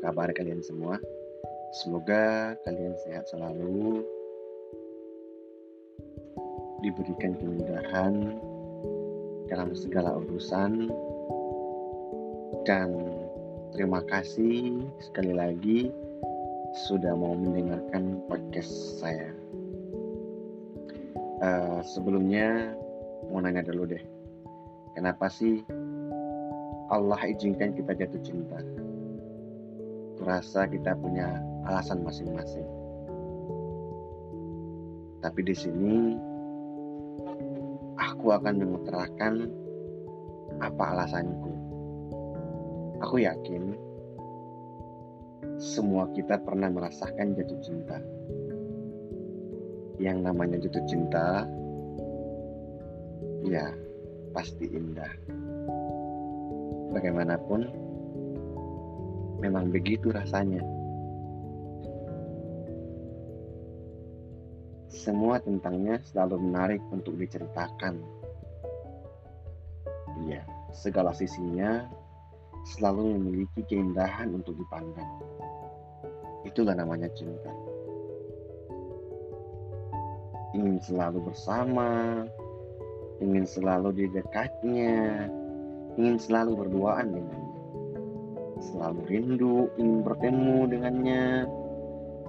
kabar kalian semua? Semoga kalian sehat selalu, diberikan kemudahan dalam segala urusan, dan terima kasih sekali lagi sudah mau mendengarkan podcast saya. Uh, sebelumnya mau nanya dulu deh, kenapa sih Allah izinkan kita jatuh cinta? Kurasa kita punya alasan masing-masing. Tapi di sini aku akan mengutarakan apa alasanku. Aku yakin semua kita pernah merasakan jatuh cinta. Yang namanya jatuh cinta, ya pasti indah. Bagaimanapun, memang begitu rasanya. Semua tentangnya selalu menarik untuk diceritakan. Iya, segala sisinya selalu memiliki keindahan untuk dipandang. Itulah namanya cinta. Ingin selalu bersama, ingin selalu di dekatnya, ingin selalu berduaan dengannya. Selalu rindu, ingin bertemu dengannya,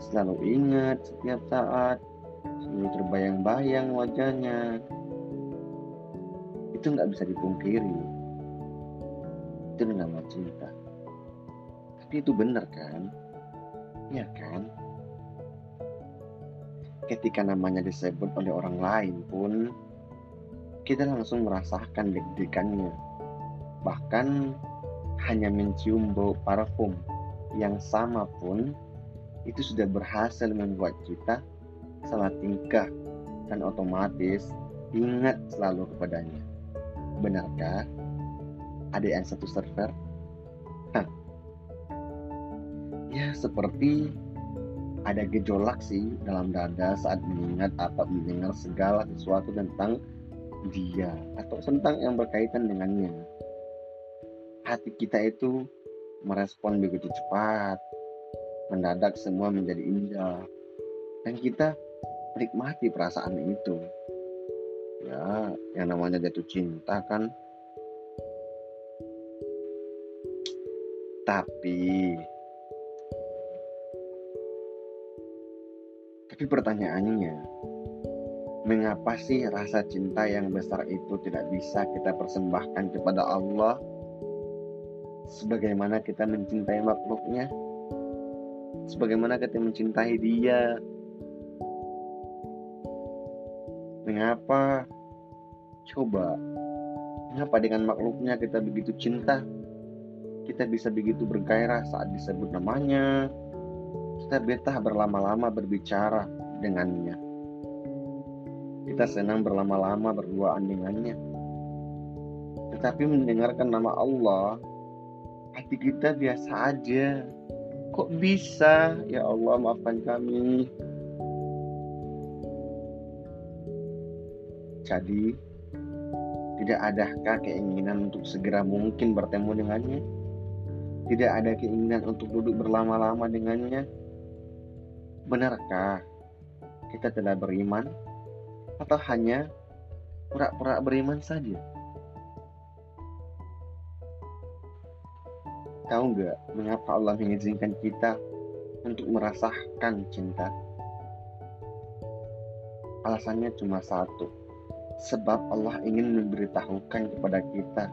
selalu ingat setiap saat. Selalu terbayang-bayang wajahnya. Itu nggak bisa dipungkiri. Itu nama cinta. Tapi itu benar kan? Ya kan? Ketika namanya disebut oleh orang lain pun kita langsung merasakan deg-degannya. Bahkan hanya mencium bau parfum yang sama pun itu sudah berhasil membuat kita salah tingkah dan otomatis ingat selalu kepadanya. Benarkah ada yang satu server? Hah. Ya seperti ada gejolak sih dalam dada saat mengingat atau mendengar segala sesuatu tentang dia atau tentang yang berkaitan dengannya. Hati kita itu merespon begitu cepat, mendadak semua menjadi indah, dan kita menikmati perasaan itu. Ya yang namanya jatuh cinta kan. Tapi tapi pertanyaannya mengapa sih rasa cinta yang besar itu tidak bisa kita persembahkan kepada Allah sebagaimana kita mencintai makhluknya sebagaimana kita mencintai dia Mengapa? Coba. Mengapa dengan makhluknya kita begitu cinta? Kita bisa begitu bergairah saat disebut namanya. Kita betah berlama-lama berbicara dengannya. Kita senang berlama-lama berduaan dengannya. Tetapi mendengarkan nama Allah, hati kita biasa aja. Kok bisa? Ya Allah, maafkan kami. Jadi, tidak adakah keinginan untuk segera mungkin bertemu dengannya? Tidak ada keinginan untuk duduk berlama-lama dengannya? Benarkah kita telah beriman atau hanya pura-pura beriman saja? Tahu nggak mengapa Allah mengizinkan kita untuk merasakan cinta? Alasannya cuma satu, sebab Allah ingin memberitahukan kepada kita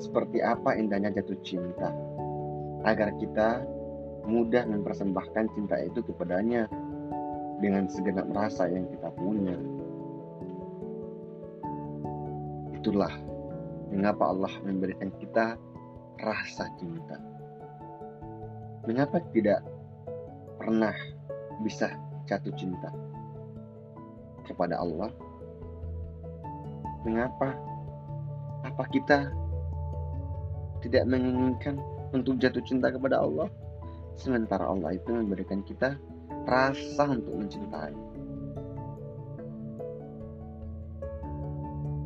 seperti apa indahnya jatuh cinta agar kita mudah mempersembahkan cinta itu kepadanya dengan segenap rasa yang kita punya. Itulah mengapa Allah memberikan kita rasa cinta. Mengapa tidak pernah bisa jatuh cinta kepada Allah Mengapa? Apa kita tidak menginginkan untuk jatuh cinta kepada Allah? Sementara Allah itu memberikan kita rasa untuk mencintai.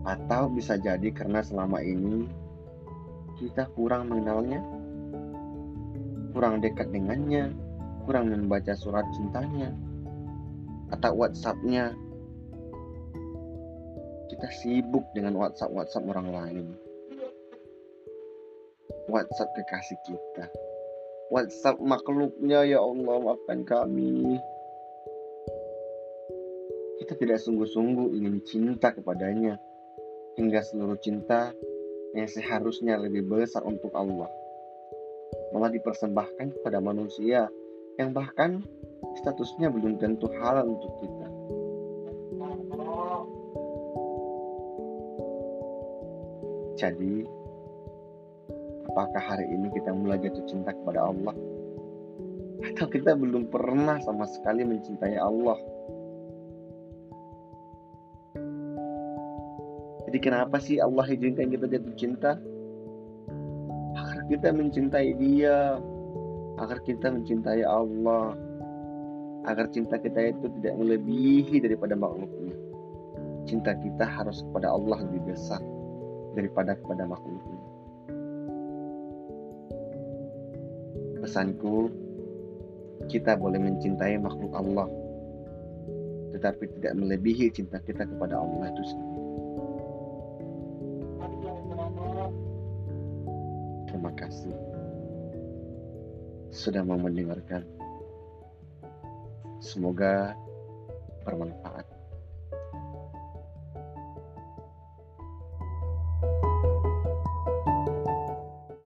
Atau bisa jadi karena selama ini kita kurang mengenalnya. kurang dekat dengannya, kurang membaca surat cintanya, atau WhatsAppnya. Kita sibuk dengan WhatsApp-WhatsApp orang lain. WhatsApp kekasih kita. WhatsApp makhluknya ya Allah maafkan kami. Kita tidak sungguh-sungguh ingin cinta kepadanya hingga seluruh cinta yang seharusnya lebih besar untuk Allah malah dipersembahkan kepada manusia yang bahkan statusnya belum tentu halal untuk kita. Jadi, apakah hari ini kita mulai jatuh cinta kepada Allah? Atau kita belum pernah sama sekali mencintai Allah? Jadi kenapa sih Allah izinkan kita jatuh cinta? Agar kita mencintai dia, agar kita mencintai Allah, agar cinta kita itu tidak melebihi daripada makhluknya. Cinta kita harus kepada Allah lebih besar daripada kepada makhluk ini. Pesanku, kita boleh mencintai makhluk Allah, tetapi tidak melebihi cinta kita kepada Allah itu sendiri. Kasih sudah mau mendengarkan. Semoga bermanfaat.